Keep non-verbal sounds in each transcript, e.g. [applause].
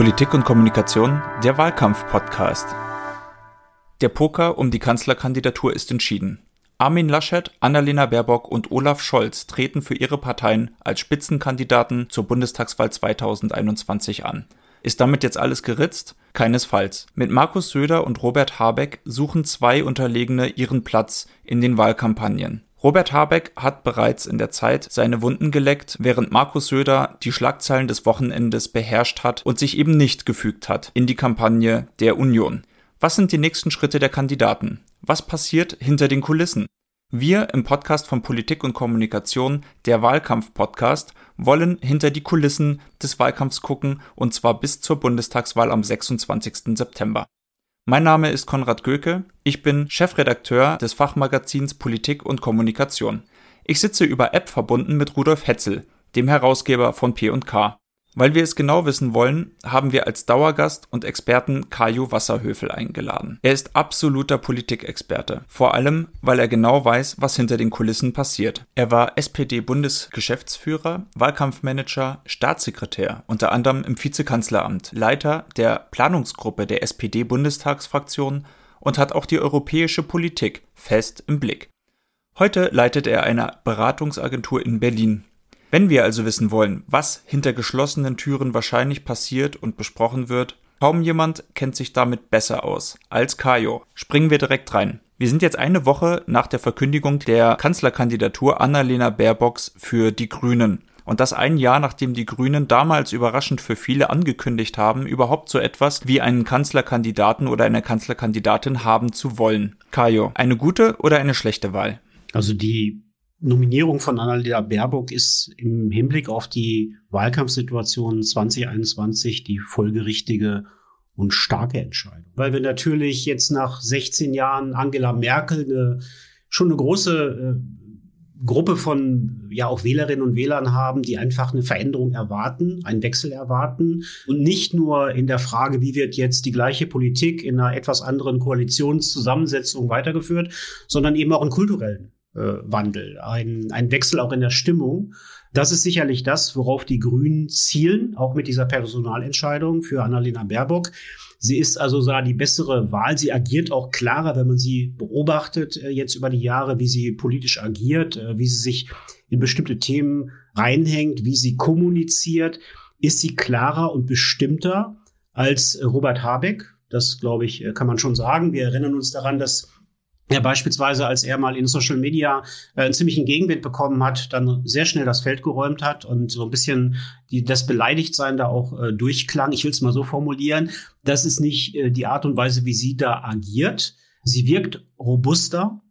Politik und Kommunikation, der Wahlkampf-Podcast. Der Poker um die Kanzlerkandidatur ist entschieden. Armin Laschet, Annalena Baerbock und Olaf Scholz treten für ihre Parteien als Spitzenkandidaten zur Bundestagswahl 2021 an. Ist damit jetzt alles geritzt? Keinesfalls. Mit Markus Söder und Robert Habeck suchen zwei Unterlegene ihren Platz in den Wahlkampagnen. Robert Habeck hat bereits in der Zeit seine Wunden geleckt, während Markus Söder die Schlagzeilen des Wochenendes beherrscht hat und sich eben nicht gefügt hat in die Kampagne der Union. Was sind die nächsten Schritte der Kandidaten? Was passiert hinter den Kulissen? Wir im Podcast von Politik und Kommunikation, der Wahlkampf-Podcast, wollen hinter die Kulissen des Wahlkampfs gucken und zwar bis zur Bundestagswahl am 26. September. Mein Name ist Konrad Göke, ich bin Chefredakteur des Fachmagazins Politik und Kommunikation. Ich sitze über App verbunden mit Rudolf Hetzel, dem Herausgeber von P&K. Weil wir es genau wissen wollen, haben wir als Dauergast und Experten Kaju Wasserhöfel eingeladen. Er ist absoluter Politikexperte, vor allem weil er genau weiß, was hinter den Kulissen passiert. Er war SPD-Bundesgeschäftsführer, Wahlkampfmanager, Staatssekretär, unter anderem im Vizekanzleramt, Leiter der Planungsgruppe der SPD-Bundestagsfraktion und hat auch die europäische Politik fest im Blick. Heute leitet er eine Beratungsagentur in Berlin, wenn wir also wissen wollen, was hinter geschlossenen Türen wahrscheinlich passiert und besprochen wird, kaum jemand kennt sich damit besser aus als Kajo. Springen wir direkt rein. Wir sind jetzt eine Woche nach der Verkündigung der Kanzlerkandidatur Annalena Baerbocks für die Grünen. Und das ein Jahr, nachdem die Grünen damals überraschend für viele angekündigt haben, überhaupt so etwas wie einen Kanzlerkandidaten oder eine Kanzlerkandidatin haben zu wollen. Kajo, eine gute oder eine schlechte Wahl? Also die Nominierung von Annalena Baerbock ist im Hinblick auf die Wahlkampfsituation 2021 die folgerichtige und starke Entscheidung. Weil wir natürlich jetzt nach 16 Jahren Angela Merkel eine, schon eine große äh, Gruppe von ja auch Wählerinnen und Wählern haben, die einfach eine Veränderung erwarten, einen Wechsel erwarten und nicht nur in der Frage, wie wird jetzt die gleiche Politik in einer etwas anderen Koalitionszusammensetzung weitergeführt, sondern eben auch einen kulturellen Wandel, ein, ein Wechsel auch in der Stimmung. Das ist sicherlich das, worauf die Grünen zielen, auch mit dieser Personalentscheidung für Annalena Baerbock. Sie ist also da die bessere Wahl. Sie agiert auch klarer, wenn man sie beobachtet äh, jetzt über die Jahre, wie sie politisch agiert, äh, wie sie sich in bestimmte Themen reinhängt, wie sie kommuniziert. Ist sie klarer und bestimmter als Robert Habeck? Das, glaube ich, kann man schon sagen. Wir erinnern uns daran, dass ja, beispielsweise, als er mal in Social Media äh, einen ziemlichen Gegenwind bekommen hat, dann sehr schnell das Feld geräumt hat und so ein bisschen die, das Beleidigtsein da auch äh, durchklang. Ich will es mal so formulieren. Das ist nicht äh, die Art und Weise, wie sie da agiert. Sie wirkt robuster.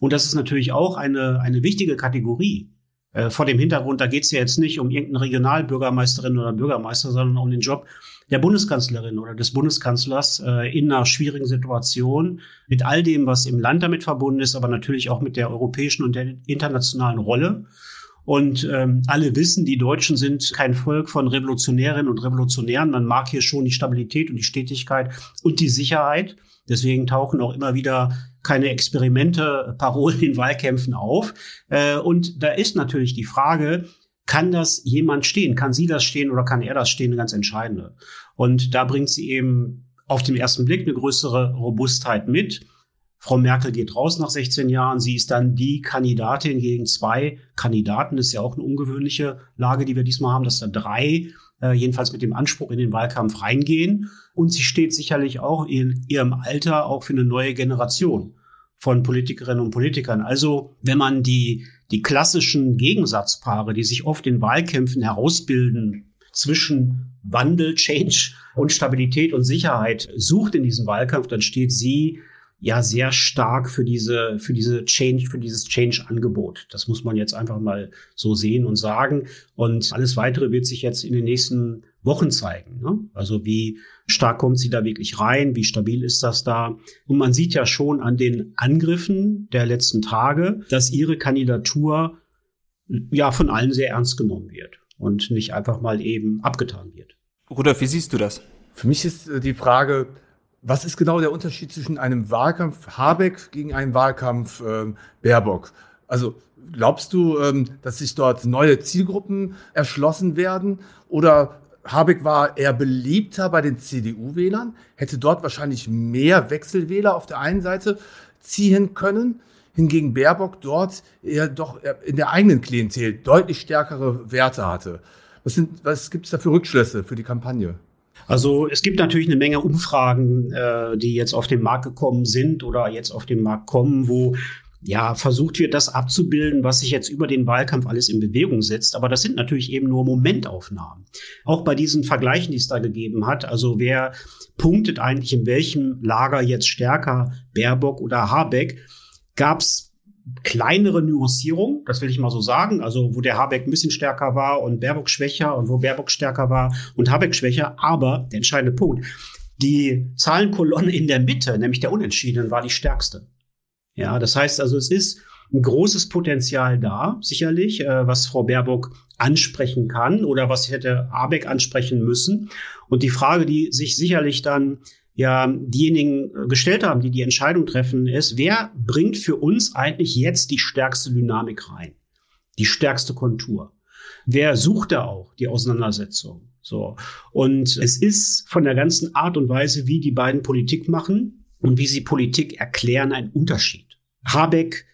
Und das ist natürlich auch eine, eine wichtige Kategorie. Äh, vor dem Hintergrund, da geht es ja jetzt nicht um irgendeine Regionalbürgermeisterin oder Bürgermeister, sondern um den Job der Bundeskanzlerin oder des Bundeskanzlers äh, in einer schwierigen Situation mit all dem, was im Land damit verbunden ist, aber natürlich auch mit der europäischen und der internationalen Rolle. Und ähm, alle wissen, die Deutschen sind kein Volk von Revolutionärinnen und Revolutionären. Man mag hier schon die Stabilität und die Stetigkeit und die Sicherheit. Deswegen tauchen auch immer wieder keine Experimente, Parolen in Wahlkämpfen auf. Äh, und da ist natürlich die Frage, kann das jemand stehen? Kann sie das stehen oder kann er das stehen? Eine ganz entscheidende. Und da bringt sie eben auf den ersten Blick eine größere Robustheit mit. Frau Merkel geht raus nach 16 Jahren. Sie ist dann die Kandidatin gegen zwei Kandidaten. Das ist ja auch eine ungewöhnliche Lage, die wir diesmal haben, dass da drei äh, jedenfalls mit dem Anspruch in den Wahlkampf reingehen. Und sie steht sicherlich auch in ihrem Alter auch für eine neue Generation von Politikerinnen und Politikern. Also wenn man die, die klassischen Gegensatzpaare, die sich oft in Wahlkämpfen herausbilden zwischen Wandel, Change und Stabilität und Sicherheit sucht in diesem Wahlkampf, dann steht sie ja sehr stark für diese, für diese Change, für dieses Change-Angebot. Das muss man jetzt einfach mal so sehen und sagen. Und alles weitere wird sich jetzt in den nächsten Wochen zeigen. Ne? Also wie stark kommt sie da wirklich rein? Wie stabil ist das da? Und man sieht ja schon an den Angriffen der letzten Tage, dass ihre Kandidatur ja von allen sehr ernst genommen wird und nicht einfach mal eben abgetan wird. Rudolf, wie siehst du das? Für mich ist äh, die Frage, was ist genau der Unterschied zwischen einem Wahlkampf Habeck gegen einen Wahlkampf äh, Baerbock? Also glaubst du, ähm, dass sich dort neue Zielgruppen erschlossen werden? Oder Habeck war eher beliebter bei den CDU-Wählern, hätte dort wahrscheinlich mehr Wechselwähler auf der einen Seite ziehen können, hingegen Baerbock dort eher doch in der eigenen Klientel deutlich stärkere Werte hatte. Was, was gibt es da für Rückschlüsse für die Kampagne? Also es gibt natürlich eine Menge Umfragen, äh, die jetzt auf den Markt gekommen sind oder jetzt auf den Markt kommen, wo ja, versucht wird, das abzubilden, was sich jetzt über den Wahlkampf alles in Bewegung setzt. Aber das sind natürlich eben nur Momentaufnahmen. Auch bei diesen Vergleichen, die es da gegeben hat. Also wer punktet eigentlich in welchem Lager jetzt stärker, Baerbock oder Habeck, gab es kleinere Nuancierung, das will ich mal so sagen, also wo der Habeck ein bisschen stärker war und Baerbock schwächer und wo Baerbock stärker war und Habeck schwächer, aber der entscheidende Punkt, die Zahlenkolonne in der Mitte, nämlich der Unentschiedenen, war die stärkste. Ja, das heißt also, es ist ein großes Potenzial da, sicherlich, äh, was Frau Baerbock ansprechen kann oder was hätte Habeck ansprechen müssen. Und die Frage, die sich sicherlich dann ja diejenigen äh, gestellt haben, die die Entscheidung treffen, ist, wer bringt für uns eigentlich jetzt die stärkste Dynamik rein? Die stärkste Kontur? Wer sucht da auch die Auseinandersetzung? So. Und es ist von der ganzen Art und Weise, wie die beiden Politik machen und wie sie Politik erklären, ein Unterschied. Habeck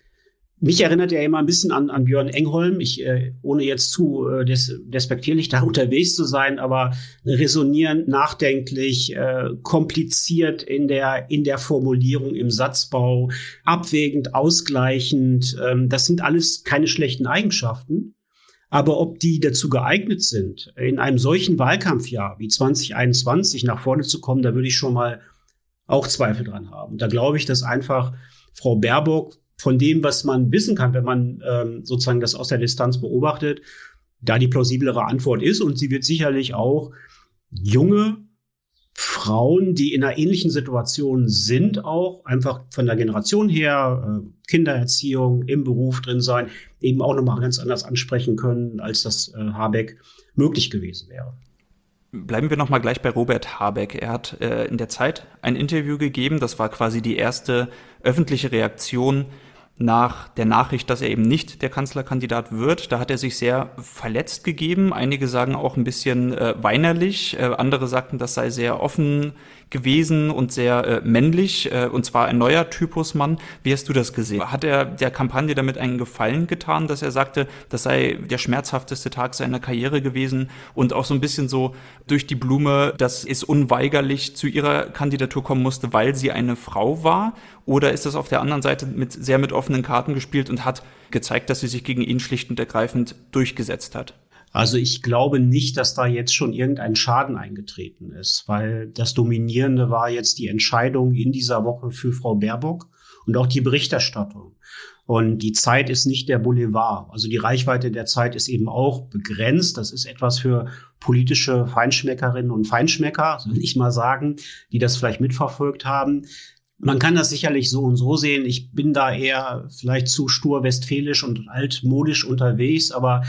mich erinnert er immer ein bisschen an, an Björn Engholm. Ich, äh, ohne jetzt zu äh, des, despektierlich da [laughs] unterwegs zu sein, aber resonierend, nachdenklich, äh, kompliziert in der, in der Formulierung, im Satzbau, abwägend, ausgleichend. Ähm, das sind alles keine schlechten Eigenschaften. Aber ob die dazu geeignet sind, in einem solchen Wahlkampfjahr wie 2021 nach vorne zu kommen, da würde ich schon mal auch Zweifel dran haben. Da glaube ich, dass einfach Frau Baerbock von dem, was man wissen kann, wenn man ähm, sozusagen das aus der Distanz beobachtet, da die plausiblere Antwort ist. Und sie wird sicherlich auch junge Frauen, die in einer ähnlichen Situation sind, auch einfach von der Generation her, äh, Kindererziehung, im Beruf drin sein, eben auch nochmal ganz anders ansprechen können, als das äh, Habeck möglich gewesen wäre. Bleiben wir noch mal gleich bei Robert Habeck. Er hat äh, in der Zeit ein Interview gegeben. Das war quasi die erste öffentliche Reaktion nach der Nachricht, dass er eben nicht der Kanzlerkandidat wird. Da hat er sich sehr verletzt gegeben. Einige sagen auch ein bisschen äh, weinerlich. Äh, andere sagten, das sei sehr offen gewesen und sehr äh, männlich, äh, und zwar ein neuer Typus Mann. Wie hast du das gesehen? Hat er der Kampagne damit einen Gefallen getan, dass er sagte, das sei der schmerzhafteste Tag seiner Karriere gewesen und auch so ein bisschen so durch die Blume, dass es unweigerlich zu ihrer Kandidatur kommen musste, weil sie eine Frau war? Oder ist das auf der anderen Seite mit, sehr mit offenen Karten gespielt und hat gezeigt, dass sie sich gegen ihn schlicht und ergreifend durchgesetzt hat? Also ich glaube nicht, dass da jetzt schon irgendein Schaden eingetreten ist, weil das Dominierende war jetzt die Entscheidung in dieser Woche für Frau Baerbock und auch die Berichterstattung. Und die Zeit ist nicht der Boulevard. Also die Reichweite der Zeit ist eben auch begrenzt. Das ist etwas für politische Feinschmeckerinnen und Feinschmecker, [laughs] soll ich mal sagen, die das vielleicht mitverfolgt haben. Man kann das sicherlich so und so sehen. Ich bin da eher vielleicht zu stur westfälisch und altmodisch unterwegs, aber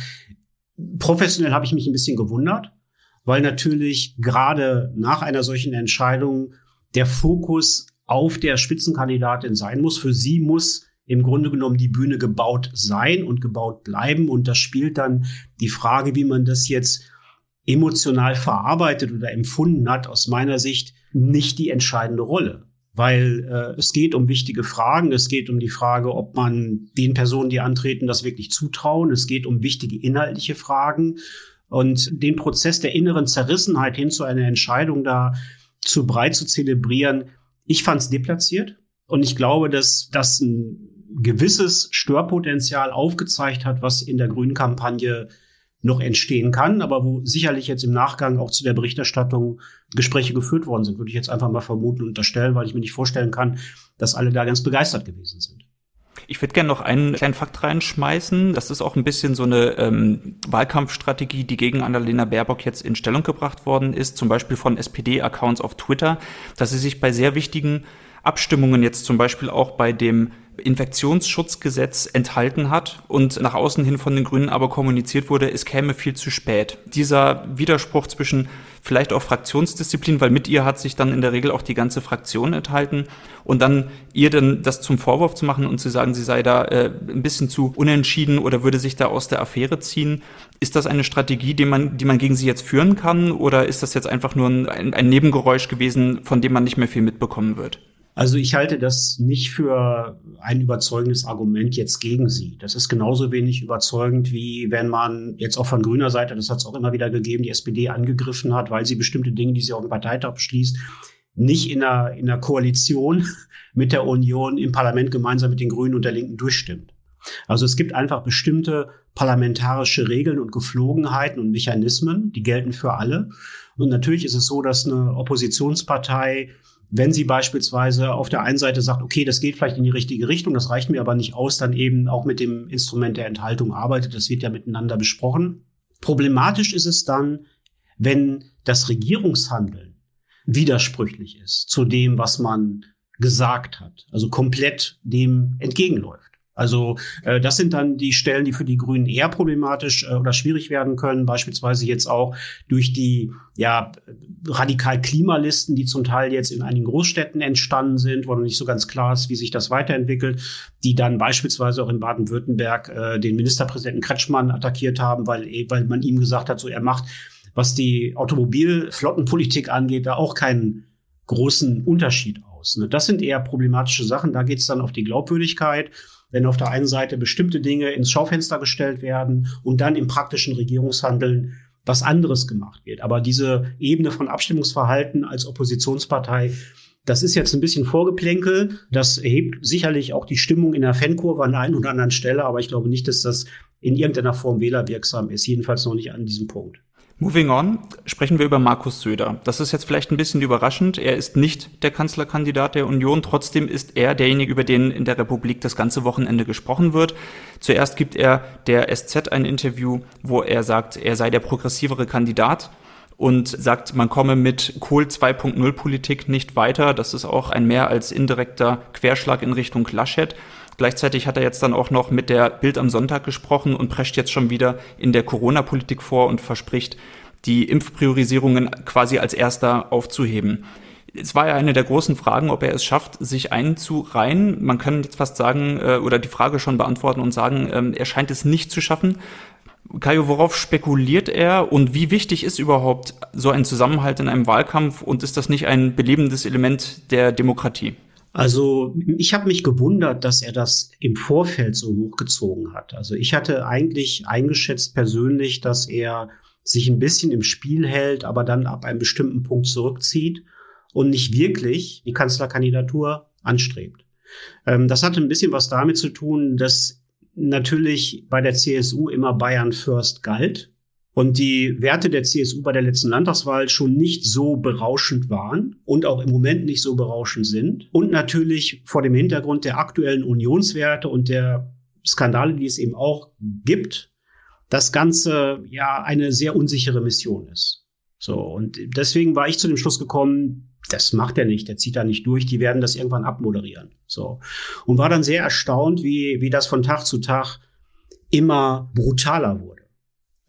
professionell habe ich mich ein bisschen gewundert, weil natürlich gerade nach einer solchen Entscheidung der Fokus auf der Spitzenkandidatin sein muss. Für sie muss im Grunde genommen die Bühne gebaut sein und gebaut bleiben. Und das spielt dann die Frage, wie man das jetzt emotional verarbeitet oder empfunden hat, aus meiner Sicht nicht die entscheidende Rolle weil äh, es geht um wichtige Fragen. Es geht um die Frage, ob man den Personen, die antreten, das wirklich zutrauen. Es geht um wichtige inhaltliche Fragen und den Prozess der inneren Zerrissenheit hin zu einer Entscheidung da zu breit zu zelebrieren. Ich fand es deplatziert und ich glaube, dass das ein gewisses Störpotenzial aufgezeigt hat, was in der Grünen Kampagne noch entstehen kann, aber wo sicherlich jetzt im Nachgang auch zu der Berichterstattung Gespräche geführt worden sind, würde ich jetzt einfach mal vermuten und unterstellen, weil ich mir nicht vorstellen kann, dass alle da ganz begeistert gewesen sind. Ich würde gerne noch einen kleinen Fakt reinschmeißen. Das ist auch ein bisschen so eine ähm, Wahlkampfstrategie, die gegen Annalena Baerbock jetzt in Stellung gebracht worden ist, zum Beispiel von SPD-Accounts auf Twitter, dass sie sich bei sehr wichtigen Abstimmungen jetzt zum Beispiel auch bei dem Infektionsschutzgesetz enthalten hat und nach außen hin von den Grünen aber kommuniziert wurde, es käme viel zu spät. Dieser Widerspruch zwischen vielleicht auch Fraktionsdisziplin, weil mit ihr hat sich dann in der Regel auch die ganze Fraktion enthalten und dann ihr dann das zum Vorwurf zu machen und zu sagen, sie sei da äh, ein bisschen zu unentschieden oder würde sich da aus der Affäre ziehen. Ist das eine Strategie, die man, die man gegen sie jetzt führen kann oder ist das jetzt einfach nur ein, ein Nebengeräusch gewesen, von dem man nicht mehr viel mitbekommen wird? Also ich halte das nicht für ein überzeugendes Argument jetzt gegen sie. Das ist genauso wenig überzeugend, wie wenn man jetzt auch von grüner Seite, das hat es auch immer wieder gegeben, die SPD angegriffen hat, weil sie bestimmte Dinge, die sie auf dem Parteitag beschließt, nicht in einer, in einer Koalition [laughs] mit der Union im Parlament gemeinsam mit den Grünen und der Linken durchstimmt. Also es gibt einfach bestimmte parlamentarische Regeln und Geflogenheiten und Mechanismen, die gelten für alle. Und natürlich ist es so, dass eine Oppositionspartei wenn sie beispielsweise auf der einen Seite sagt, okay, das geht vielleicht in die richtige Richtung, das reicht mir aber nicht aus, dann eben auch mit dem Instrument der Enthaltung arbeitet. Das wird ja miteinander besprochen. Problematisch ist es dann, wenn das Regierungshandeln widersprüchlich ist zu dem, was man gesagt hat, also komplett dem entgegenläuft. Also äh, das sind dann die Stellen, die für die Grünen eher problematisch äh, oder schwierig werden können, beispielsweise jetzt auch durch die ja radikal Klimalisten, die zum Teil jetzt in einigen Großstädten entstanden sind, wo noch nicht so ganz klar ist, wie sich das weiterentwickelt, die dann beispielsweise auch in Baden-Württemberg äh, den Ministerpräsidenten Kretschmann attackiert haben, weil weil man ihm gesagt hat, so er macht was die Automobilflottenpolitik angeht, da auch keinen großen Unterschied aus. Ne? Das sind eher problematische Sachen. Da geht es dann auf die Glaubwürdigkeit wenn auf der einen Seite bestimmte Dinge ins Schaufenster gestellt werden und dann im praktischen Regierungshandeln was anderes gemacht wird. Aber diese Ebene von Abstimmungsverhalten als Oppositionspartei, das ist jetzt ein bisschen Vorgeplänkel. Das erhebt sicherlich auch die Stimmung in der Fankurve an der einen oder anderen Stelle, aber ich glaube nicht, dass das in irgendeiner Form wählerwirksam ist. Jedenfalls noch nicht an diesem Punkt. Moving on, sprechen wir über Markus Söder. Das ist jetzt vielleicht ein bisschen überraschend. Er ist nicht der Kanzlerkandidat der Union. Trotzdem ist er derjenige, über den in der Republik das ganze Wochenende gesprochen wird. Zuerst gibt er der SZ ein Interview, wo er sagt, er sei der progressivere Kandidat und sagt, man komme mit Kohl 2.0 Politik nicht weiter. Das ist auch ein mehr als indirekter Querschlag in Richtung Laschet. Gleichzeitig hat er jetzt dann auch noch mit der Bild am Sonntag gesprochen und prescht jetzt schon wieder in der Corona-Politik vor und verspricht, die Impfpriorisierungen quasi als erster aufzuheben. Es war ja eine der großen Fragen, ob er es schafft, sich einzureihen. Man kann jetzt fast sagen äh, oder die Frage schon beantworten und sagen, ähm, er scheint es nicht zu schaffen. Kajo, worauf spekuliert er und wie wichtig ist überhaupt so ein Zusammenhalt in einem Wahlkampf und ist das nicht ein belebendes Element der Demokratie? Also ich habe mich gewundert, dass er das im Vorfeld so hochgezogen hat. Also ich hatte eigentlich eingeschätzt persönlich, dass er sich ein bisschen im Spiel hält, aber dann ab einem bestimmten Punkt zurückzieht und nicht wirklich die Kanzlerkandidatur anstrebt. Ähm, das hatte ein bisschen was damit zu tun, dass natürlich bei der CSU immer Bayern First galt und die Werte der CSU bei der letzten Landtagswahl schon nicht so berauschend waren und auch im Moment nicht so berauschend sind. Und natürlich vor dem Hintergrund der aktuellen Unionswerte und der Skandale, die es eben auch gibt, das Ganze ja eine sehr unsichere Mission ist. So, und deswegen war ich zu dem Schluss gekommen, das macht er nicht, der zieht da nicht durch, die werden das irgendwann abmoderieren. So. Und war dann sehr erstaunt, wie, wie das von Tag zu Tag immer brutaler wurde.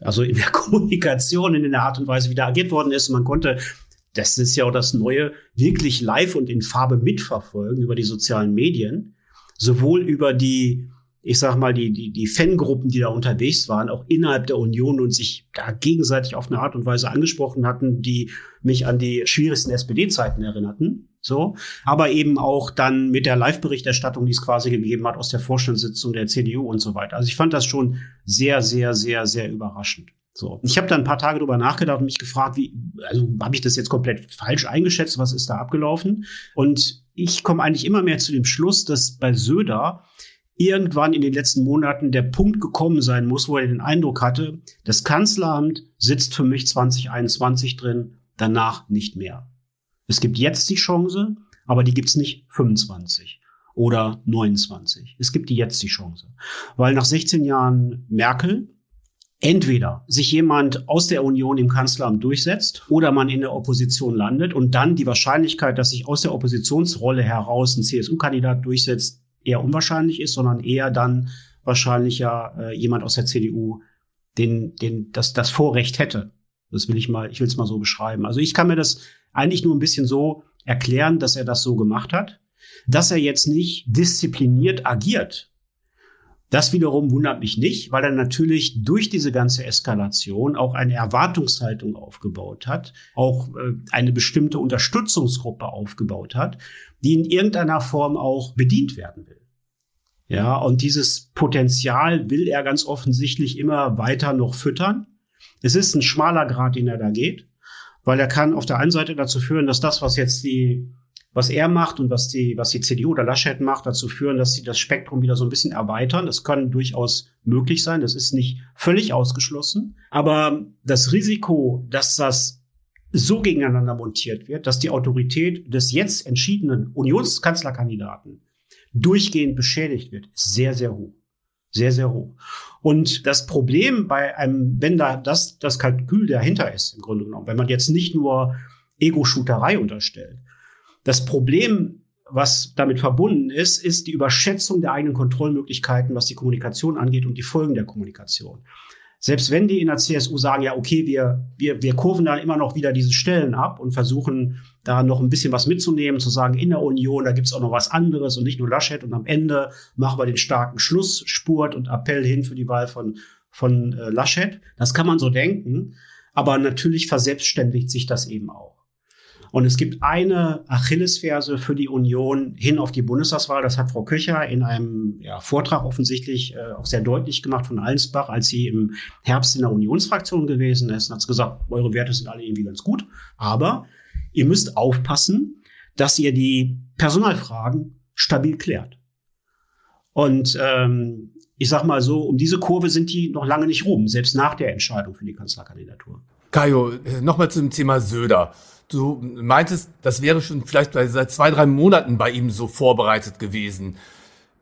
Also in der [laughs] Kommunikation, in der Art und Weise, wie da agiert worden ist. Man konnte, das ist ja auch das Neue, wirklich live und in Farbe mitverfolgen über die sozialen Medien. Sowohl über die, ich sag mal, die, die, die Fangruppen, die da unterwegs waren, auch innerhalb der Union und sich da gegenseitig auf eine Art und Weise angesprochen hatten, die mich an die schwierigsten SPD-Zeiten erinnerten. So, aber eben auch dann mit der Live-Berichterstattung, die es quasi gegeben hat aus der Vorstandssitzung der CDU und so weiter. Also ich fand das schon sehr, sehr, sehr, sehr überraschend. So, ich habe da ein paar Tage drüber nachgedacht und mich gefragt, wie, also habe ich das jetzt komplett falsch eingeschätzt? Was ist da abgelaufen? Und ich komme eigentlich immer mehr zu dem Schluss, dass bei Söder irgendwann in den letzten Monaten der Punkt gekommen sein muss, wo er den Eindruck hatte, das Kanzleramt sitzt für mich 2021 drin, danach nicht mehr. Es gibt jetzt die Chance, aber die gibt's nicht 25 oder 29. Es gibt die jetzt die Chance. Weil nach 16 Jahren Merkel entweder sich jemand aus der Union im Kanzleramt durchsetzt oder man in der Opposition landet und dann die Wahrscheinlichkeit, dass sich aus der Oppositionsrolle heraus ein CSU-Kandidat durchsetzt, eher unwahrscheinlich ist, sondern eher dann wahrscheinlich ja äh, jemand aus der CDU, den, den das, das Vorrecht hätte. Das will ich mal, ich will es mal so beschreiben. Also ich kann mir das eigentlich nur ein bisschen so erklären, dass er das so gemacht hat, dass er jetzt nicht diszipliniert agiert. Das wiederum wundert mich nicht, weil er natürlich durch diese ganze Eskalation auch eine Erwartungshaltung aufgebaut hat, auch äh, eine bestimmte Unterstützungsgruppe aufgebaut hat, die in irgendeiner Form auch bedient werden will. Ja, und dieses Potenzial will er ganz offensichtlich immer weiter noch füttern. Es ist ein schmaler Grad, den er da geht, weil er kann auf der einen Seite dazu führen, dass das, was jetzt die, was er macht und was die, was die CDU oder Laschet macht, dazu führen, dass sie das Spektrum wieder so ein bisschen erweitern. Das kann durchaus möglich sein. Das ist nicht völlig ausgeschlossen. Aber das Risiko, dass das so gegeneinander montiert wird, dass die Autorität des jetzt entschiedenen Unionskanzlerkandidaten durchgehend beschädigt wird, ist sehr, sehr hoch. Sehr, sehr hoch. Und das Problem bei einem, wenn da das, das Kalkül dahinter ist, im Grunde genommen, wenn man jetzt nicht nur Ego-Shooterei unterstellt, das Problem, was damit verbunden ist, ist die Überschätzung der eigenen Kontrollmöglichkeiten, was die Kommunikation angeht und die Folgen der Kommunikation selbst wenn die in der CSU sagen, ja, okay, wir, wir, wir kurven dann immer noch wieder diese Stellen ab und versuchen da noch ein bisschen was mitzunehmen, zu sagen, in der Union, da gibt's auch noch was anderes und nicht nur Laschet und am Ende machen wir den starken Schlussspurt und Appell hin für die Wahl von, von äh, Laschet. Das kann man so denken, aber natürlich verselbstständigt sich das eben auch. Und es gibt eine Achillesferse für die Union hin auf die Bundestagswahl. Das hat Frau Köcher in einem ja, Vortrag offensichtlich äh, auch sehr deutlich gemacht von Allensbach, als sie im Herbst in der Unionsfraktion gewesen ist. Und hat gesagt, eure Werte sind alle irgendwie ganz gut, aber ihr müsst aufpassen, dass ihr die Personalfragen stabil klärt. Und ähm, ich sag mal so, um diese Kurve sind die noch lange nicht rum, selbst nach der Entscheidung für die Kanzlerkandidatur. Kajo, äh, nochmal zum Thema Söder. Du meintest, das wäre schon vielleicht seit zwei, drei Monaten bei ihm so vorbereitet gewesen.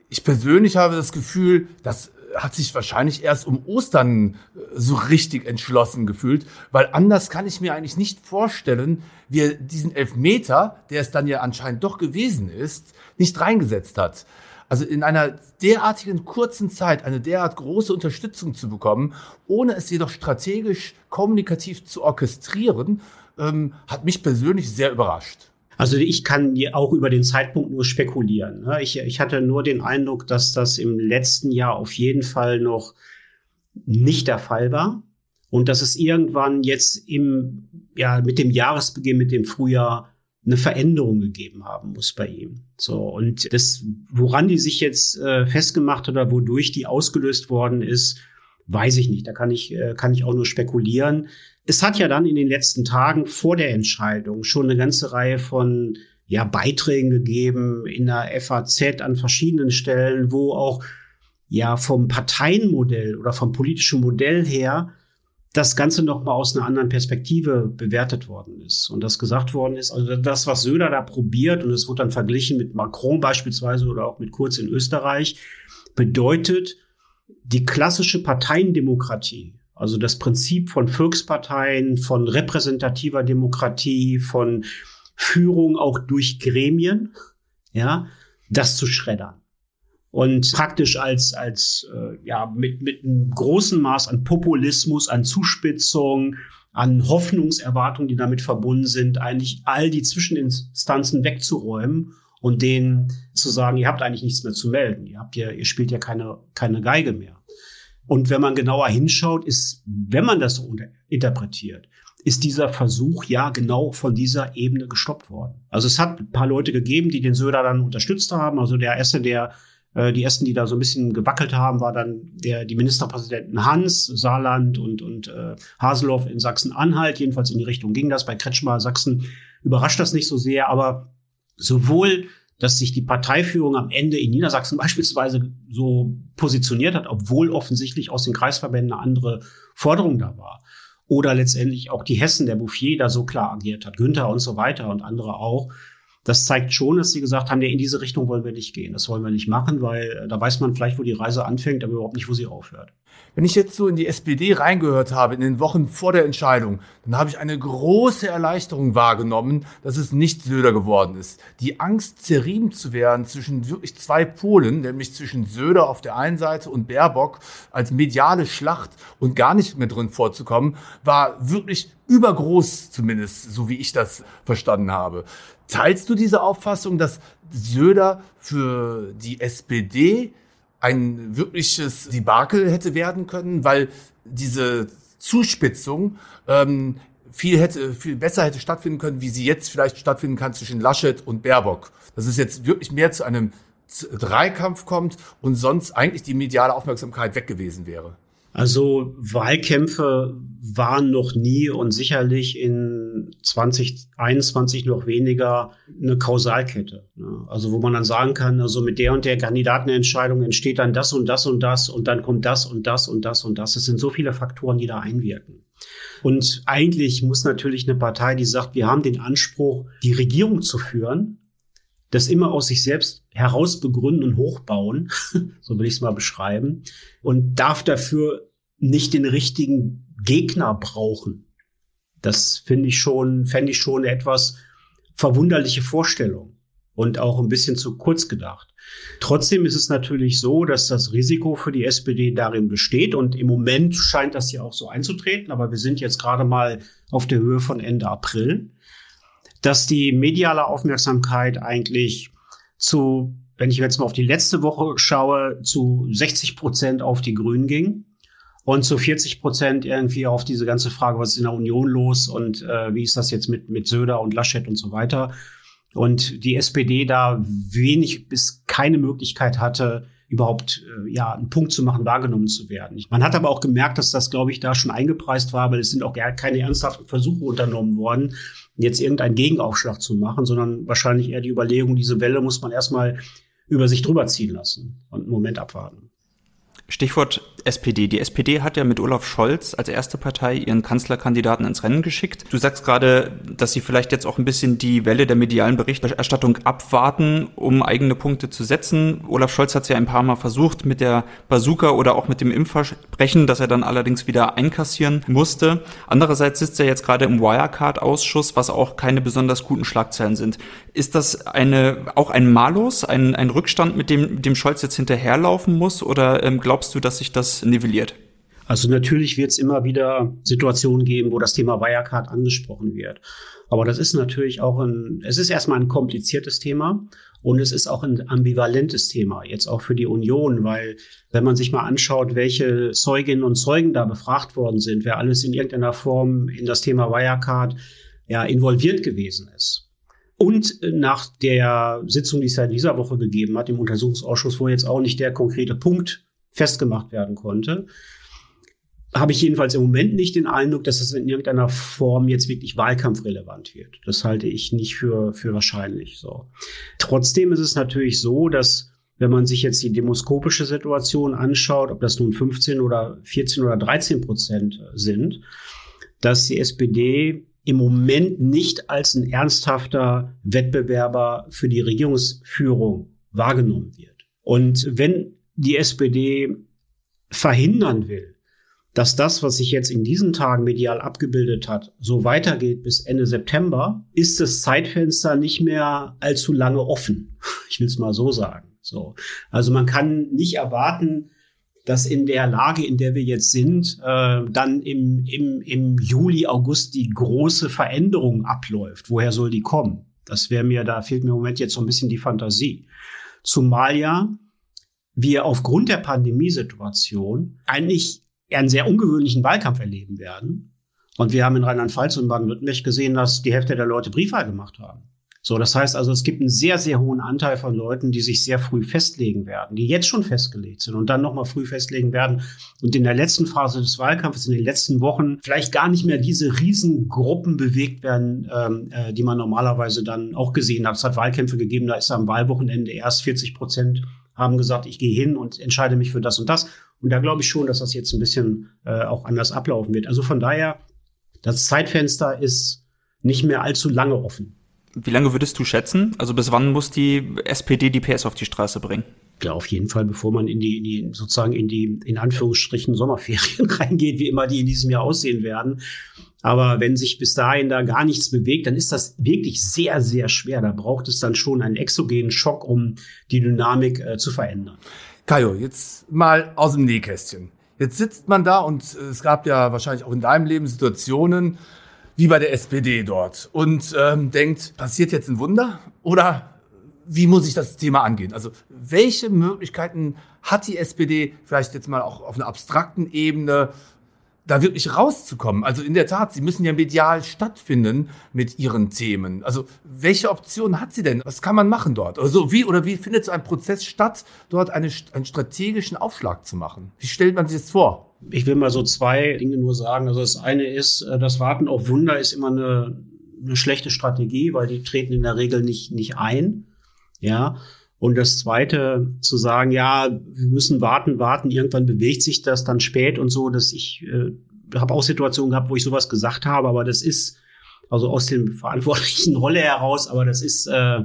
Ich persönlich habe das Gefühl, das hat sich wahrscheinlich erst um Ostern äh, so richtig entschlossen gefühlt, weil anders kann ich mir eigentlich nicht vorstellen, wie er diesen Elfmeter, der es dann ja anscheinend doch gewesen ist, nicht reingesetzt hat. Also in einer derartigen kurzen Zeit eine derart große Unterstützung zu bekommen, ohne es jedoch strategisch kommunikativ zu orchestrieren, ähm, hat mich persönlich sehr überrascht. Also ich kann auch über den Zeitpunkt nur spekulieren. Ne? Ich, ich hatte nur den Eindruck, dass das im letzten Jahr auf jeden Fall noch nicht der Fall war und dass es irgendwann jetzt im ja mit dem Jahresbeginn, mit dem Frühjahr eine Veränderung gegeben haben muss bei ihm. So und das, woran die sich jetzt äh, festgemacht oder wodurch die ausgelöst worden ist, weiß ich nicht. Da kann ich äh, kann ich auch nur spekulieren. Es hat ja dann in den letzten Tagen vor der Entscheidung schon eine ganze Reihe von ja, Beiträgen gegeben in der FAZ an verschiedenen Stellen, wo auch ja vom Parteienmodell oder vom politischen Modell her das Ganze noch mal aus einer anderen Perspektive bewertet worden ist. Und das gesagt worden ist, also das, was Söder da probiert und es wird dann verglichen mit Macron beispielsweise oder auch mit Kurz in Österreich, bedeutet die klassische Parteiendemokratie, also das Prinzip von Volksparteien, von repräsentativer Demokratie, von Führung auch durch Gremien, ja, das zu schreddern. Und praktisch als, als äh, ja, mit, mit einem großen Maß an Populismus, an Zuspitzung, an Hoffnungserwartungen, die damit verbunden sind, eigentlich all die Zwischeninstanzen wegzuräumen und denen zu sagen, ihr habt eigentlich nichts mehr zu melden. Ihr habt ja, ihr spielt ja keine, keine Geige mehr. Und wenn man genauer hinschaut, ist, wenn man das so interpretiert, ist dieser Versuch ja genau von dieser Ebene gestoppt worden. Also es hat ein paar Leute gegeben, die den Söder dann unterstützt haben. Also der erste, der äh, die ersten, die da so ein bisschen gewackelt haben, war dann der die Ministerpräsidenten Hans, Saarland und und äh, Haseloff in Sachsen-Anhalt. Jedenfalls in die Richtung ging das. Bei Kretschmer Sachsen überrascht das nicht so sehr, aber sowohl dass sich die Parteiführung am Ende in Niedersachsen beispielsweise so positioniert hat, obwohl offensichtlich aus den Kreisverbänden eine andere Forderung da war. Oder letztendlich auch die Hessen, der Bouffier da so klar agiert hat, Günther und so weiter und andere auch. Das zeigt schon, dass sie gesagt haben, ja, in diese Richtung wollen wir nicht gehen. Das wollen wir nicht machen, weil äh, da weiß man vielleicht, wo die Reise anfängt, aber überhaupt nicht, wo sie aufhört. Wenn ich jetzt so in die SPD reingehört habe, in den Wochen vor der Entscheidung, dann habe ich eine große Erleichterung wahrgenommen, dass es nicht Söder geworden ist. Die Angst, zerrieben zu werden zwischen wirklich zwei Polen, nämlich zwischen Söder auf der einen Seite und Baerbock als mediale Schlacht und gar nicht mehr drin vorzukommen, war wirklich übergroß, zumindest so wie ich das verstanden habe. Teilst du diese Auffassung, dass Söder für die SPD ein wirkliches Debakel hätte werden können, weil diese Zuspitzung ähm, viel hätte, viel besser hätte stattfinden können, wie sie jetzt vielleicht stattfinden kann zwischen Laschet und Baerbock. Dass es jetzt wirklich mehr zu einem Dreikampf kommt und sonst eigentlich die mediale Aufmerksamkeit weg gewesen wäre. Also Wahlkämpfe waren noch nie und sicherlich in 2021 noch weniger eine Kausalkette. Ne? Also wo man dann sagen kann, also mit der und der Kandidatenentscheidung entsteht dann das und das und das und dann kommt das und das und das und das. Es sind so viele Faktoren, die da einwirken. Und eigentlich muss natürlich eine Partei, die sagt, wir haben den Anspruch, die Regierung zu führen, das immer aus sich selbst heraus begründen und hochbauen, [laughs] so will ich es mal beschreiben, und darf dafür nicht den richtigen Gegner brauchen. Das finde ich schon, fände ich schon etwas verwunderliche Vorstellung und auch ein bisschen zu kurz gedacht. Trotzdem ist es natürlich so, dass das Risiko für die SPD darin besteht und im Moment scheint das ja auch so einzutreten, aber wir sind jetzt gerade mal auf der Höhe von Ende April dass die mediale Aufmerksamkeit eigentlich zu, wenn ich jetzt mal auf die letzte Woche schaue, zu 60 Prozent auf die Grünen ging und zu 40 Prozent irgendwie auf diese ganze Frage, was ist in der Union los und äh, wie ist das jetzt mit, mit Söder und Laschet und so weiter. Und die SPD da wenig bis keine Möglichkeit hatte, überhaupt äh, ja einen Punkt zu machen, wahrgenommen zu werden. Man hat aber auch gemerkt, dass das, glaube ich, da schon eingepreist war, weil es sind auch keine ernsthaften Versuche unternommen worden, jetzt irgendeinen Gegenaufschlag zu machen, sondern wahrscheinlich eher die Überlegung, diese Welle muss man erstmal über sich drüber ziehen lassen und einen Moment abwarten. Stichwort SPD. Die SPD hat ja mit Olaf Scholz als erste Partei ihren Kanzlerkandidaten ins Rennen geschickt. Du sagst gerade, dass sie vielleicht jetzt auch ein bisschen die Welle der medialen Berichterstattung abwarten, um eigene Punkte zu setzen. Olaf Scholz hat es ja ein paar Mal versucht mit der Bazooka oder auch mit dem Impfversprechen, das er dann allerdings wieder einkassieren musste. Andererseits sitzt er jetzt gerade im Wirecard-Ausschuss, was auch keine besonders guten Schlagzeilen sind. Ist das eine, auch ein Malus, ein, ein Rückstand, mit dem, dem Scholz jetzt hinterherlaufen muss? Oder ähm, glaubst du, dass sich das nivelliert? Also natürlich wird es immer wieder Situationen geben, wo das Thema Wirecard angesprochen wird. Aber das ist natürlich auch ein, es ist erstmal ein kompliziertes Thema und es ist auch ein ambivalentes Thema, jetzt auch für die Union, weil wenn man sich mal anschaut, welche Zeuginnen und Zeugen da befragt worden sind, wer alles in irgendeiner Form in das Thema Wirecard ja involviert gewesen ist, und nach der Sitzung, die es seit dieser Woche gegeben hat, im Untersuchungsausschuss, wo jetzt auch nicht der konkrete Punkt festgemacht werden konnte, habe ich jedenfalls im Moment nicht den Eindruck, dass es in irgendeiner Form jetzt wirklich wahlkampfrelevant wird. Das halte ich nicht für, für wahrscheinlich so. Trotzdem ist es natürlich so, dass wenn man sich jetzt die demoskopische Situation anschaut, ob das nun 15 oder 14 oder 13 Prozent sind, dass die SPD im Moment nicht als ein ernsthafter Wettbewerber für die Regierungsführung wahrgenommen wird. Und wenn die SPD verhindern will, dass das, was sich jetzt in diesen Tagen medial abgebildet hat, so weitergeht bis Ende September, ist das Zeitfenster nicht mehr allzu lange offen. [laughs] Ich will es mal so sagen. So. Also man kann nicht erwarten, dass in der Lage, in der wir jetzt sind, äh, dann im, im, im Juli, August die große Veränderung abläuft. Woher soll die kommen? Das wäre mir, da fehlt mir im Moment jetzt so ein bisschen die Fantasie. Zumal ja wir aufgrund der Pandemiesituation eigentlich einen sehr ungewöhnlichen Wahlkampf erleben werden. Und wir haben in Rheinland-Pfalz und Baden-Württemberg gesehen, dass die Hälfte der Leute Briefwahl gemacht haben. So, das heißt also, es gibt einen sehr, sehr hohen Anteil von Leuten, die sich sehr früh festlegen werden, die jetzt schon festgelegt sind und dann nochmal früh festlegen werden und in der letzten Phase des Wahlkampfes, in den letzten Wochen, vielleicht gar nicht mehr diese Riesengruppen bewegt werden, ähm, äh, die man normalerweise dann auch gesehen hat. Es hat Wahlkämpfe gegeben, da ist am Wahlwochenende erst 40 Prozent haben gesagt, ich gehe hin und entscheide mich für das und das. Und da glaube ich schon, dass das jetzt ein bisschen äh, auch anders ablaufen wird. Also von daher, das Zeitfenster ist nicht mehr allzu lange offen. Wie lange würdest du schätzen? Also bis wann muss die SPD die PS auf die Straße bringen? Ja, auf jeden Fall, bevor man in die, in die sozusagen in die, in Anführungsstrichen, Sommerferien [laughs] reingeht, wie immer die in diesem Jahr aussehen werden. Aber wenn sich bis dahin da gar nichts bewegt, dann ist das wirklich sehr, sehr schwer. Da braucht es dann schon einen exogenen Schock, um die Dynamik äh, zu verändern. Kajo, jetzt mal aus dem Nähkästchen. Jetzt sitzt man da und äh, es gab ja wahrscheinlich auch in deinem Leben Situationen wie bei der SPD dort und ähm, denkt, passiert jetzt ein Wunder oder wie muss ich das Thema angehen? Also welche Möglichkeiten hat die SPD vielleicht jetzt mal auch auf einer abstrakten Ebene da wirklich rauszukommen. Also in der Tat, sie müssen ja medial stattfinden mit ihren Themen. Also welche Optionen hat sie denn? Was kann man machen dort? Also wie oder wie findet so ein Prozess statt, dort eine, einen strategischen Aufschlag zu machen? Wie stellt man sich das vor? Ich will mal so zwei Dinge nur sagen. Also das eine ist, äh, das Warten auf Wunder ist immer eine, eine schlechte Strategie, weil die treten in der Regel nicht, nicht ein. Ja. Und das Zweite zu sagen, ja, wir müssen warten, warten, irgendwann bewegt sich das dann spät und so, dass ich äh, habe auch Situationen gehabt, wo ich sowas gesagt habe, aber das ist also aus dem verantwortlichen [laughs] Rolle heraus, aber das ist äh,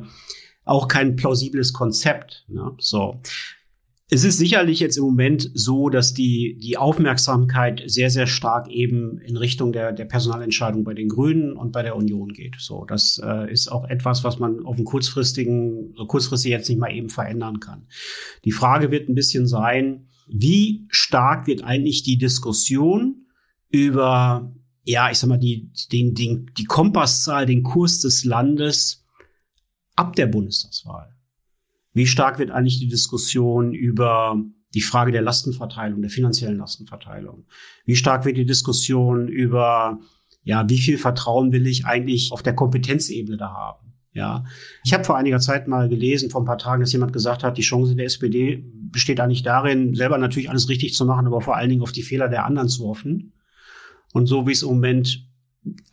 auch kein plausibles Konzept. Ne? So, es ist sicherlich jetzt im Moment so, dass die, die Aufmerksamkeit sehr, sehr stark eben in Richtung der, der Personalentscheidung bei den Grünen und bei der Union geht. So, das äh, ist auch etwas, was man auf dem kurzfristigen, so kurzfristig jetzt nicht mal eben verändern kann. Die Frage wird ein bisschen sein, wie stark wird eigentlich die Diskussion über, ja, ich sag mal, die, den, den, die Kompasszahl, den Kurs des Landes ab der Bundestagswahl? Wie stark wird eigentlich die Diskussion über die Frage der Lastenverteilung, der finanziellen Lastenverteilung? Wie stark wird die Diskussion über, ja, wie viel Vertrauen will ich eigentlich auf der Kompetenzebene da haben? Ja, ich habe vor einiger Zeit mal gelesen, vor ein paar Tagen, dass jemand gesagt hat, die Chance der SPD besteht eigentlich darin, selber natürlich alles richtig zu machen, aber vor allen Dingen auf die Fehler der anderen zu hoffen. Und so wie es im Moment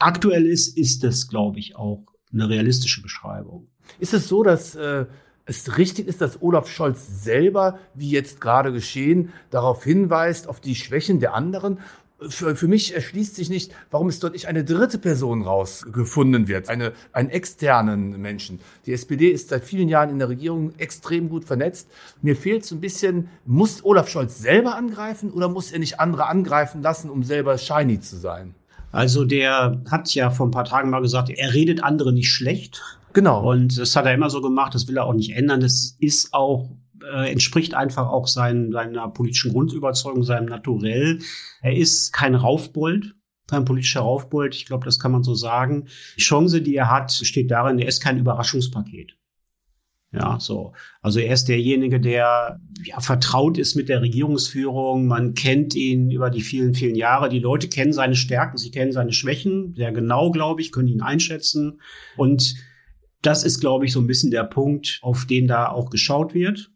aktuell ist, ist das, glaube ich, auch eine realistische Beschreibung. Ist es so, dass äh, es richtig ist, dass Olaf Scholz selber, wie jetzt gerade geschehen, darauf hinweist, auf die Schwächen der anderen. Für, für mich erschließt sich nicht, warum es dort nicht eine dritte Person rausgefunden wird, eine, einen externen Menschen. Die SPD ist seit vielen Jahren in der Regierung extrem gut vernetzt. Mir fehlt so ein bisschen, muss Olaf Scholz selber angreifen oder muss er nicht andere angreifen lassen, um selber shiny zu sein? Also der hat ja vor ein paar Tagen mal gesagt, er redet andere nicht schlecht. Genau. Und das hat er immer so gemacht, das will er auch nicht ändern. Das ist auch äh, entspricht einfach auch sein, seiner politischen Grundüberzeugung, seinem Naturell. Er ist kein Raufbold, kein politischer Raufbold. Ich glaube, das kann man so sagen. Die Chance, die er hat, steht darin, er ist kein Überraschungspaket. Ja, so. Also er ist derjenige, der ja, vertraut ist mit der Regierungsführung. Man kennt ihn über die vielen, vielen Jahre. Die Leute kennen seine Stärken, sie kennen seine Schwächen. Sehr genau, glaube ich, können ihn einschätzen. Und das ist, glaube ich, so ein bisschen der Punkt, auf den da auch geschaut wird,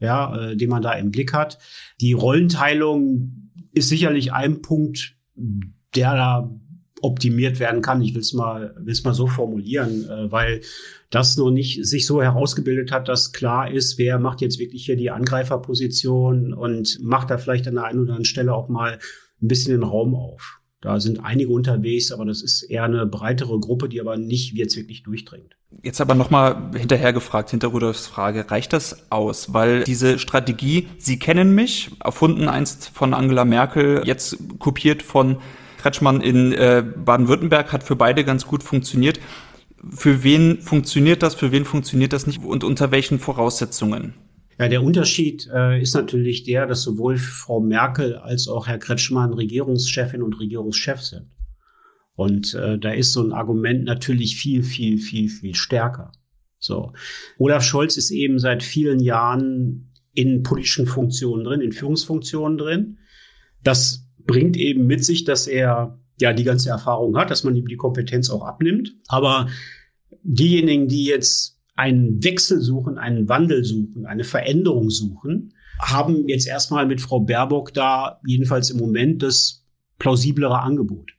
ja, äh, den man da im Blick hat. Die Rollenteilung ist sicherlich ein Punkt, der da optimiert werden kann. Ich will es mal, will's mal so formulieren, äh, weil das noch nicht sich so herausgebildet hat, dass klar ist, wer macht jetzt wirklich hier die Angreiferposition und macht da vielleicht an der einen oder anderen Stelle auch mal ein bisschen den Raum auf. Da sind einige unterwegs, aber das ist eher eine breitere Gruppe, die aber nicht jetzt wirklich durchdringt. Jetzt aber nochmal hinterher gefragt, hinter Rudolfs Frage, reicht das aus? Weil diese Strategie, Sie kennen mich, erfunden einst von Angela Merkel, jetzt kopiert von Kretschmann in äh, Baden-Württemberg, hat für beide ganz gut funktioniert. Für wen funktioniert das, für wen funktioniert das nicht und unter welchen Voraussetzungen? Ja, der Unterschied äh, ist natürlich der, dass sowohl Frau Merkel als auch Herr Kretschmann Regierungschefin und Regierungschef sind. Und äh, da ist so ein Argument natürlich viel, viel, viel, viel stärker. So. Olaf Scholz ist eben seit vielen Jahren in politischen Funktionen drin, in Führungsfunktionen drin. Das bringt eben mit sich, dass er ja die ganze Erfahrung hat, dass man ihm die Kompetenz auch abnimmt. Aber diejenigen, die jetzt einen Wechsel suchen, einen Wandel suchen, eine Veränderung suchen, haben jetzt erstmal mit Frau Baerbock da jedenfalls im Moment das plausiblere Angebot.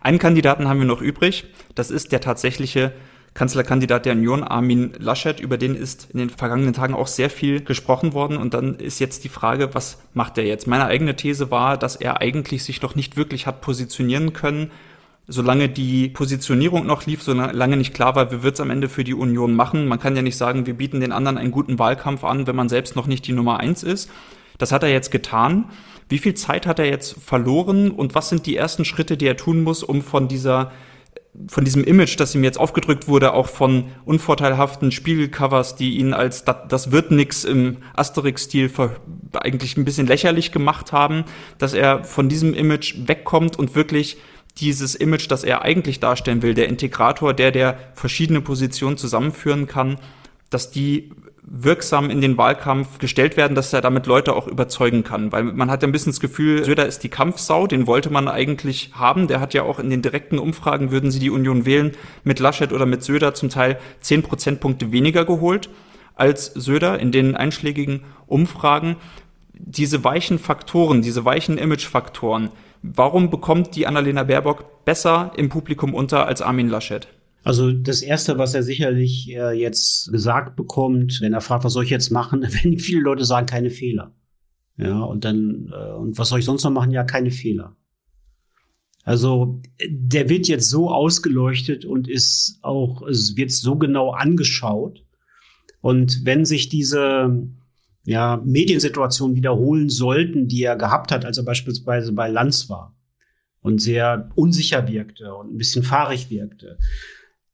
Einen Kandidaten haben wir noch übrig. Das ist der tatsächliche Kanzlerkandidat der Union, Armin Laschet. Über den ist in den vergangenen Tagen auch sehr viel gesprochen worden. Und dann ist jetzt die Frage, was macht er jetzt? Meine eigene These war, dass er eigentlich sich noch nicht wirklich hat positionieren können. Solange die Positionierung noch lief, solange nicht klar war, wie wird es am Ende für die Union machen. Man kann ja nicht sagen, wir bieten den anderen einen guten Wahlkampf an, wenn man selbst noch nicht die Nummer eins ist. Das hat er jetzt getan. Wie viel Zeit hat er jetzt verloren und was sind die ersten Schritte, die er tun muss, um von dieser von diesem Image, das ihm jetzt aufgedrückt wurde, auch von unvorteilhaften Spiegelcovers, die ihn als das, das wird nix im Asterix-Stil eigentlich ein bisschen lächerlich gemacht haben, dass er von diesem Image wegkommt und wirklich dieses Image, das er eigentlich darstellen will, der Integrator, der der verschiedene Positionen zusammenführen kann, dass die wirksam in den Wahlkampf gestellt werden, dass er damit Leute auch überzeugen kann. Weil man hat ja ein bisschen das Gefühl, Söder ist die Kampfsau, den wollte man eigentlich haben. Der hat ja auch in den direkten Umfragen, würden sie die Union wählen, mit Laschet oder mit Söder zum Teil zehn Prozentpunkte weniger geholt als Söder in den einschlägigen Umfragen. Diese weichen Faktoren, diese weichen Imagefaktoren, warum bekommt die Annalena Baerbock besser im Publikum unter als Armin Laschet? Also das Erste, was er sicherlich äh, jetzt gesagt bekommt, wenn er fragt, was soll ich jetzt machen, [laughs] wenn viele Leute sagen, keine Fehler. Ja, und dann, äh, und was soll ich sonst noch machen? Ja, keine Fehler. Also der wird jetzt so ausgeleuchtet und ist auch, es wird so genau angeschaut. Und wenn sich diese ja, Mediensituationen wiederholen sollten, die er gehabt hat, als er beispielsweise bei Lanz war und sehr unsicher wirkte und ein bisschen fahrig wirkte,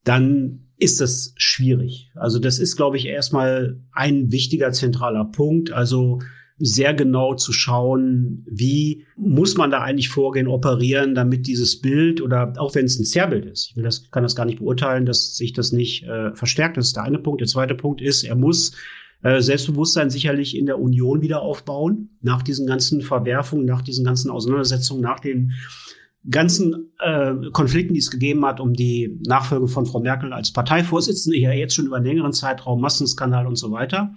dann ist das schwierig. Also das ist, glaube ich, erstmal ein wichtiger zentraler Punkt. Also sehr genau zu schauen, wie muss man da eigentlich vorgehen, operieren, damit dieses Bild oder auch wenn es ein Zerrbild ist, ich will das, kann das gar nicht beurteilen, dass sich das nicht äh, verstärkt. Das ist der eine Punkt. Der zweite Punkt ist, er muss äh, Selbstbewusstsein sicherlich in der Union wieder aufbauen, nach diesen ganzen Verwerfungen, nach diesen ganzen Auseinandersetzungen, nach den ganzen äh, Konflikten, die es gegeben hat um die Nachfolge von Frau Merkel als Parteivorsitzende, ja jetzt schon über einen längeren Zeitraum, Massenskandal und so weiter.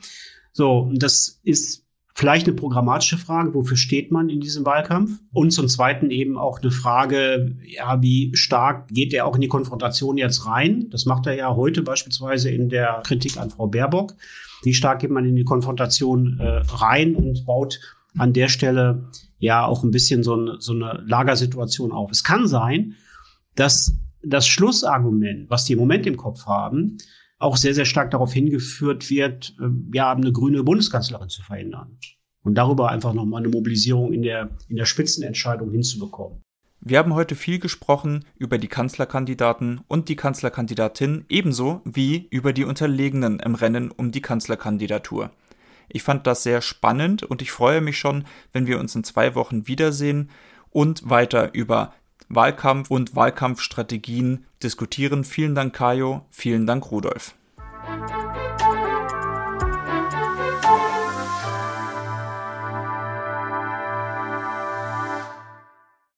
So, das ist vielleicht eine programmatische Frage, wofür steht man in diesem Wahlkampf? Und zum Zweiten eben auch eine Frage, ja, wie stark geht er auch in die Konfrontation jetzt rein? Das macht er ja heute beispielsweise in der Kritik an Frau Baerbock. Wie stark geht man in die Konfrontation äh, rein und baut an der Stelle ja auch ein bisschen so, ein, so eine Lagersituation auf. Es kann sein, dass das Schlussargument, was die im Moment im Kopf haben, auch sehr, sehr stark darauf hingeführt wird, äh, ja, eine grüne Bundeskanzlerin zu verhindern. Und darüber einfach nochmal eine Mobilisierung in der, in der Spitzenentscheidung hinzubekommen. Wir haben heute viel gesprochen über die Kanzlerkandidaten und die Kanzlerkandidatin ebenso wie über die Unterlegenen im Rennen um die Kanzlerkandidatur. Ich fand das sehr spannend und ich freue mich schon, wenn wir uns in zwei Wochen wiedersehen und weiter über Wahlkampf und Wahlkampfstrategien diskutieren. Vielen Dank, Kajo. Vielen Dank, Rudolf.